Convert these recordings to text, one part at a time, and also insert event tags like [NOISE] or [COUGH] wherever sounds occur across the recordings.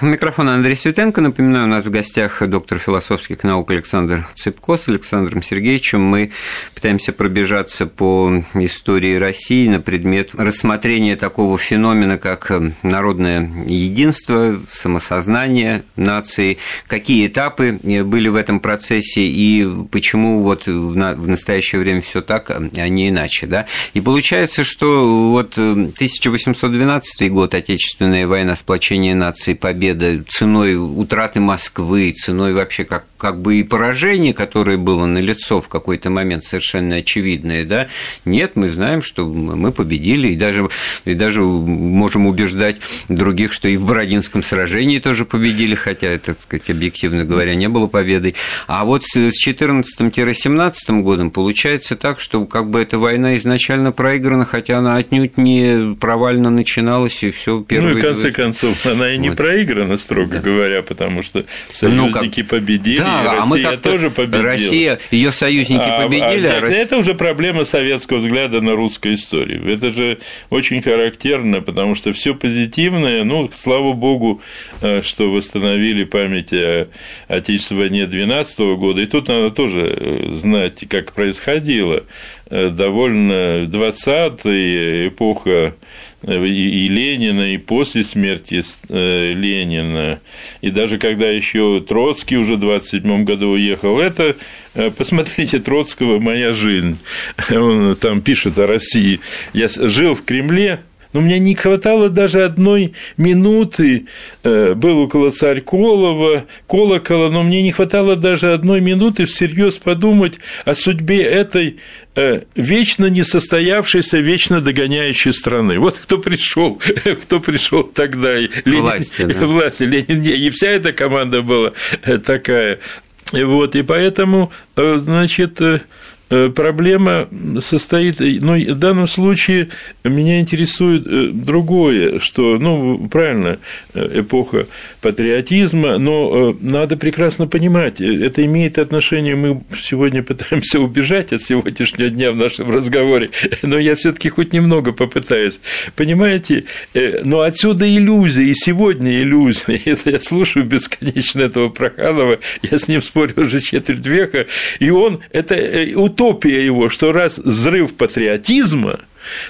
Микрофон Андрей Светенко. Напоминаю, у нас в гостях доктор философских наук Александр Цыпко с Александром Сергеевичем. Мы пытаемся пробежаться по истории России на предмет рассмотрения такого феномена, как народное единство, самосознание нации, какие этапы были в этом процессе и почему вот в настоящее время все так, а не иначе. Да? И получается, что вот 1812 год, Отечественная война, сплочение нации, победа победа ценой утраты Москвы, ценой вообще как, как бы и поражения, которое было налицо в какой-то момент совершенно очевидное, да, нет, мы знаем, что мы победили, и даже, и даже можем убеждать других, что и в Бородинском сражении тоже победили, хотя это, так сказать, объективно говоря, не было победой. А вот с 14-17 годом получается так, что как бы эта война изначально проиграна, хотя она отнюдь не провально начиналась, и все первое... Ну, и в конце концов, она и не вот. проиграна, строго да. говоря, потому что союзники ну, как... победили, да, Россия а мы как тоже победила. Россия, ее союзники а, победили, а, а Россия... Это уже проблема советского взгляда на русскую историю. Это же очень характерно, потому что все позитивное, ну, слава богу, э, что восстановили память о Отечественной войне 12 года, и тут надо тоже э, знать, как происходило. Э, довольно 20-я эпоха и Ленина, и после смерти э, Ленина, и даже когда еще Троцкий уже в 27 году уехал, это, э, посмотрите, Троцкого «Моя жизнь», [LAUGHS] он там пишет о России. Я жил в Кремле, но мне не хватало даже одной минуты, э, был около Царьколова, колокола, но мне не хватало даже одной минуты всерьез подумать о судьбе этой э, вечно несостоявшейся, вечно догоняющей страны. Вот кто пришел, [LAUGHS] кто пришел тогда. Ленин, власти, да. [LAUGHS] власти Ленин, и вся эта команда была э, такая. Вот, и поэтому, значит, Э, проблема состоит, ну, в данном случае меня интересует э, другое, что, ну, правильно, э, эпоха патриотизма, но надо прекрасно понимать, это имеет отношение, мы сегодня пытаемся убежать от сегодняшнего дня в нашем разговоре, но я все таки хоть немного попытаюсь. Понимаете, но отсюда иллюзия, и сегодня иллюзия. Если [LAUGHS] я слушаю бесконечно этого Проханова, я с ним спорю уже четверть века, и он, это утопия его, что раз взрыв патриотизма,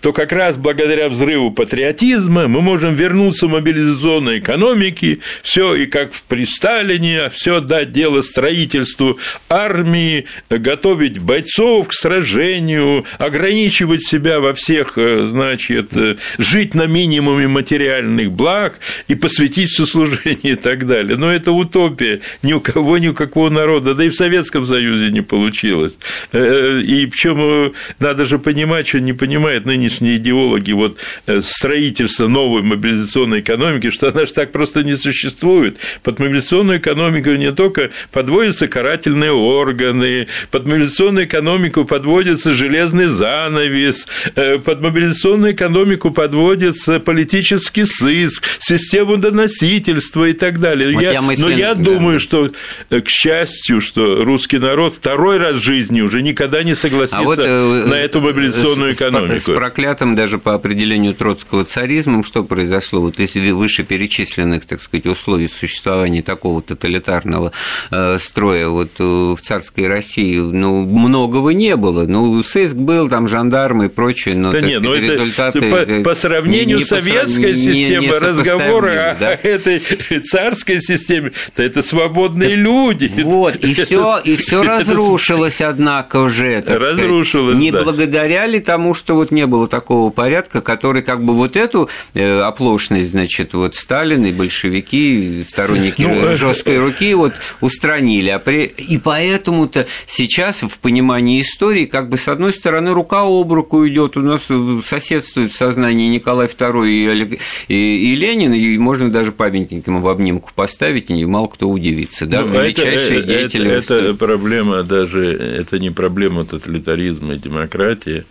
то как раз благодаря взрыву патриотизма мы можем вернуться в мобилизационной экономике, все и как при Сталине, все дать дело строительству армии, готовить бойцов к сражению, ограничивать себя во всех, э, значит, э, жить на минимуме материальных благ и посвятить все служение и так далее. Но это утопия, ни у кого, ни у какого народа, да и в Советском Союзе не получилось. Э, и причем надо же понимать, что не понимает считают нынешние идеологи вот э, строительство новой мобилизационной экономики, что она же так просто не существует. Под мобилизационную экономику не только подводятся карательные органы, под мобилизационную экономику подводится железный занавес, э, под мобилизационную экономику подводится политический сыск, систему доносительства и так далее. Вот я, я мысленно, но я да. думаю, что, э, к счастью, что русский народ второй раз в жизни уже никогда не согласится а вот, на эту мобилизационную экономику с проклятым даже по определению троцкого царизмом, что произошло вот из вышеперечисленных, так сказать, условий существования такого тоталитарного э, строя вот э, в царской России, ну, многого не было. Ну, сыск был, там жандармы и прочее, но да нет, сказать, но результаты... Это, по, по сравнению с советской системой разговоры да? о [LAUGHS] этой царской системе, то это свободные так, люди. [LAUGHS] Вот, и все и все [LAUGHS] разрушилось, однако, уже. Разрушилось, Не благодаря ли тому, что вот не было такого порядка, который как бы вот эту э, оплошность, значит, вот Сталин и большевики, сторонники ну, жесткой руки вот устранили. А при... И поэтому-то сейчас в понимании истории как бы с одной стороны рука об руку идет, у нас соседствует в сознании Николай II и, Олег... и, и Ленин, и можно даже памятник ему в обнимку поставить, и мало кто удивится. Да? Ну, Величайшие это, деятели. Это, это проблема даже, это не проблема тоталитаризма и демократии,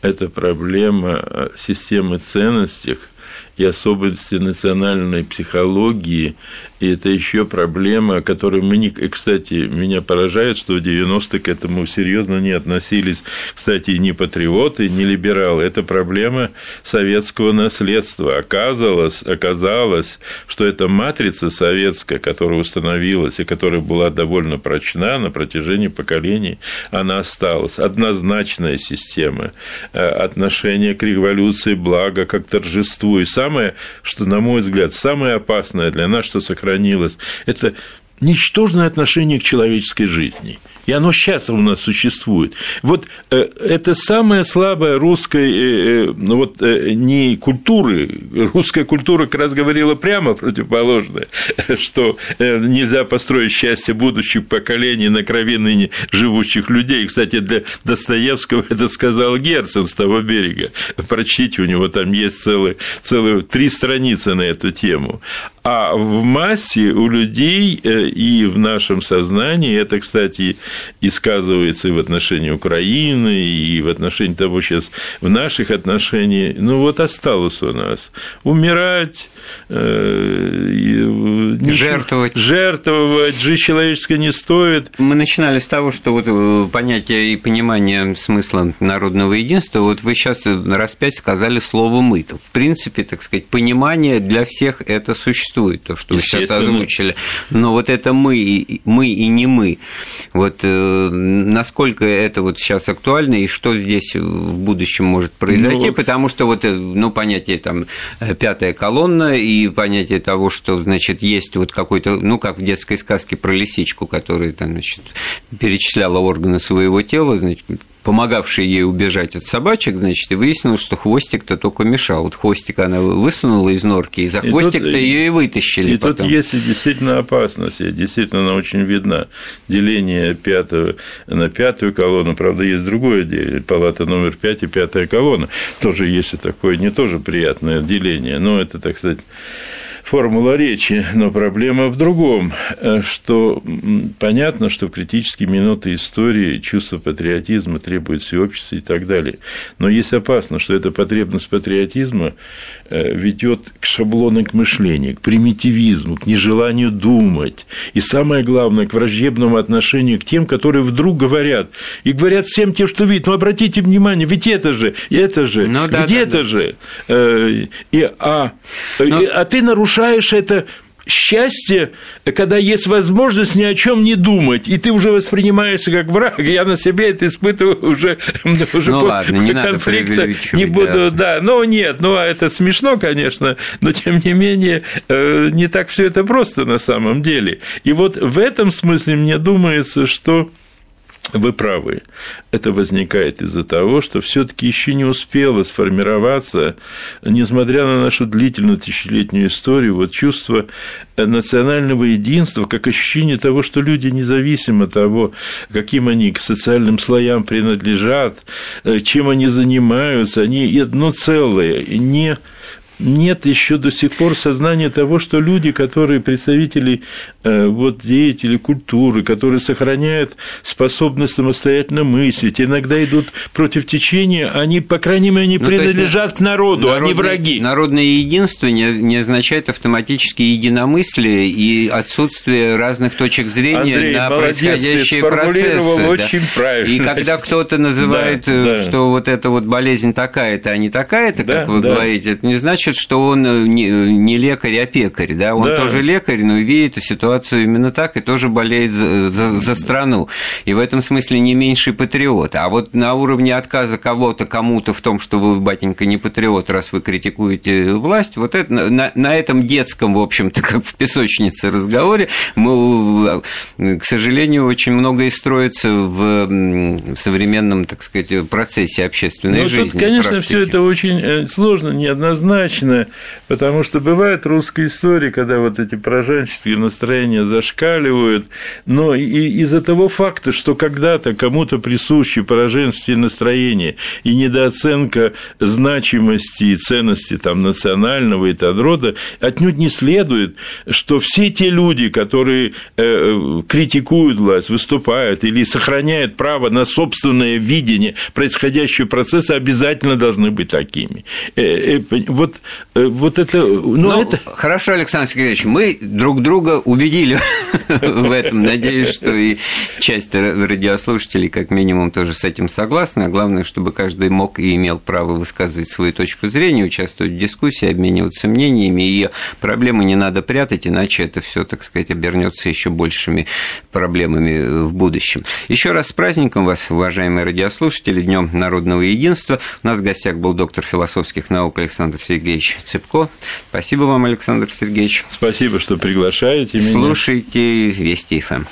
это проблема э, системы ценностей и особенности национальной психологии, и это еще проблема, о которой мы не... Кстати, меня поражает, что в 90-е к этому серьезно не относились, кстати, ни патриоты, ни либералы. Это проблема советского наследства. Оказалось, оказалось, что эта матрица советская, которая установилась и которая была довольно прочна на протяжении поколений, она осталась. Однозначная система э, отношения к революции, благо как торжеству. И самое, что, на мой взгляд, самое опасное для нас, что сохранилось, это ничтожное отношение к человеческой жизни – и оно сейчас у нас существует. Вот э, это самая слабая русская, э, э, ну вот не культуры, русская культура как раз говорила прямо противоположное, [LAUGHS] что нельзя построить счастье будущих поколений на крови ныне живущих людей. Кстати, для Достоевского это сказал Герцен с того берега. Прочтите, у него там есть целые, целые три страницы на эту тему. А в массе у людей и в нашем сознании, это, кстати, и сказывается и в отношении Украины, и в отношении того сейчас в наших отношениях. Ну вот осталось у нас умирать, э, жертвовать. Жертвовать, жизнь человеческая не стоит. Мы начинали с того, что вот э, понятие и понимание смысла народного единства, вот вы сейчас раз пять сказали слово «мы». В принципе, так сказать, понимание для всех это существует, то, что вы сейчас озвучили. Но вот это мы, мы и не мы. Вот Э, насколько это вот сейчас актуально и что здесь в будущем может произойти, ну, потому что вот, э, ну, понятие там э, пятая колонна и понятие того, что, значит, есть вот какой-то, ну, как в детской сказке про лисичку, которая там, значит, перечисляла органы своего тела, значит, помогавший ей убежать от собачек, значит, и выяснилось, что хвостик-то только мешал. Вот хвостик она высунула из норки, и за хвостик-то ее и вытащили. И потом. тут есть действительно опасность, и действительно она очень видна. Деление пятого на пятую колонну, правда, есть другое деление, палата номер пять и пятая колонна. Тоже есть и такое не тоже приятное деление, но это, так сказать, формула речи, но проблема в другом, э, что понятно, что в критические минуты истории чувство патриотизма требует всеобщества и так далее. Но есть опасность, что эта потребность патриотизма э, ведет к шаблонам к мышлению, к примитивизму, к нежеланию думать. И самое главное, к враждебному отношению к тем, которые вдруг говорят. И говорят всем тем, что видят. Ну, обратите внимание, ведь это же, это же, ну, да, где-то да, да. же. Э, и, а, Но... а ты нарушаешь нарушаешь это счастье, когда есть возможность ни о чем не думать, и ты уже воспринимаешься как враг. [LAUGHS] Я на себе это испытываю уже, [LAUGHS] уже ну, по, ладно, не конфликта. Не буду, да. Ну нет, ну это смешно, конечно, но тем не менее э, не так все это просто на самом деле. И вот в этом смысле мне думается, что вы правы. Это возникает из-за того, что все-таки еще не успело сформироваться, несмотря на нашу длительную тысячелетнюю историю, вот чувство национального единства, как ощущение того, что люди, независимо от того, каким они к социальным слоям принадлежат, э, чем они занимаются, они одно целое, не нет еще до сих пор сознания того, что люди, которые представители э, вот, деятели культуры, которые сохраняют способность самостоятельно мыслить, иногда идут против течения, они, по крайней мере, не ну, принадлежат к народу, народное, они враги. Народное единство не, не означает автоматически единомыслие и отсутствие разных точек зрения Андрей, на молодец, происходящие процессы. Очень да. правильно. И когда [LAUGHS] кто-то называет, да, э, что да. вот эта вот болезнь такая-то, а не такая-то, да, как вы да. говорите, это не значит, значит, что он э, не лекарь, а пекарь, да, он да. тоже лекарь, но видит ситуацию именно так и тоже болеет за, за, за страну. И в этом смысле не меньший патриот. А вот на уровне отказа кого-то, кому-то в том, что вы, батенька, не патриот, раз вы критикуете власть, вот это, на, на этом детском, в общем-то, [LAUGHS] как в песочнице разговоре, мы, э, к сожалению, очень многое строится в современном, так сказать, процессе общественной ну, жизни. Тут, конечно, все это очень э, сложно, неоднозначно логично, потому что бывает русская история, когда вот эти пораженческие настроения зашкаливают, но и из-за того факта, что когда-то кому-то присущи пораженческие настроения и недооценка значимости и ценности там, национального и так рода, отнюдь не следует, что все те люди, которые э, критикуют власть, выступают или сохраняют право на собственное видение происходящего процесса, обязательно должны быть такими. Э, э, вот вот это... Ну, ну это... Хорошо, Александр Сергеевич, мы друг друга убедили [LAUGHS] в этом. Надеюсь, что и часть радиослушателей, как минимум, тоже с этим согласны. А главное, чтобы каждый мог и имел право высказывать свою точку зрения, участвовать в дискуссии, обмениваться мнениями. И проблемы не надо прятать, иначе это все, так сказать, обернется еще большими проблемами в будущем. Еще раз с праздником вас, уважаемые радиослушатели, Днем народного единства. У нас в гостях был доктор философских наук Александр Сергеевич Цыпко. Спасибо вам, Александр Сергеевич. Спасибо, что приглашаете меня. Слушайте Вести ФМ.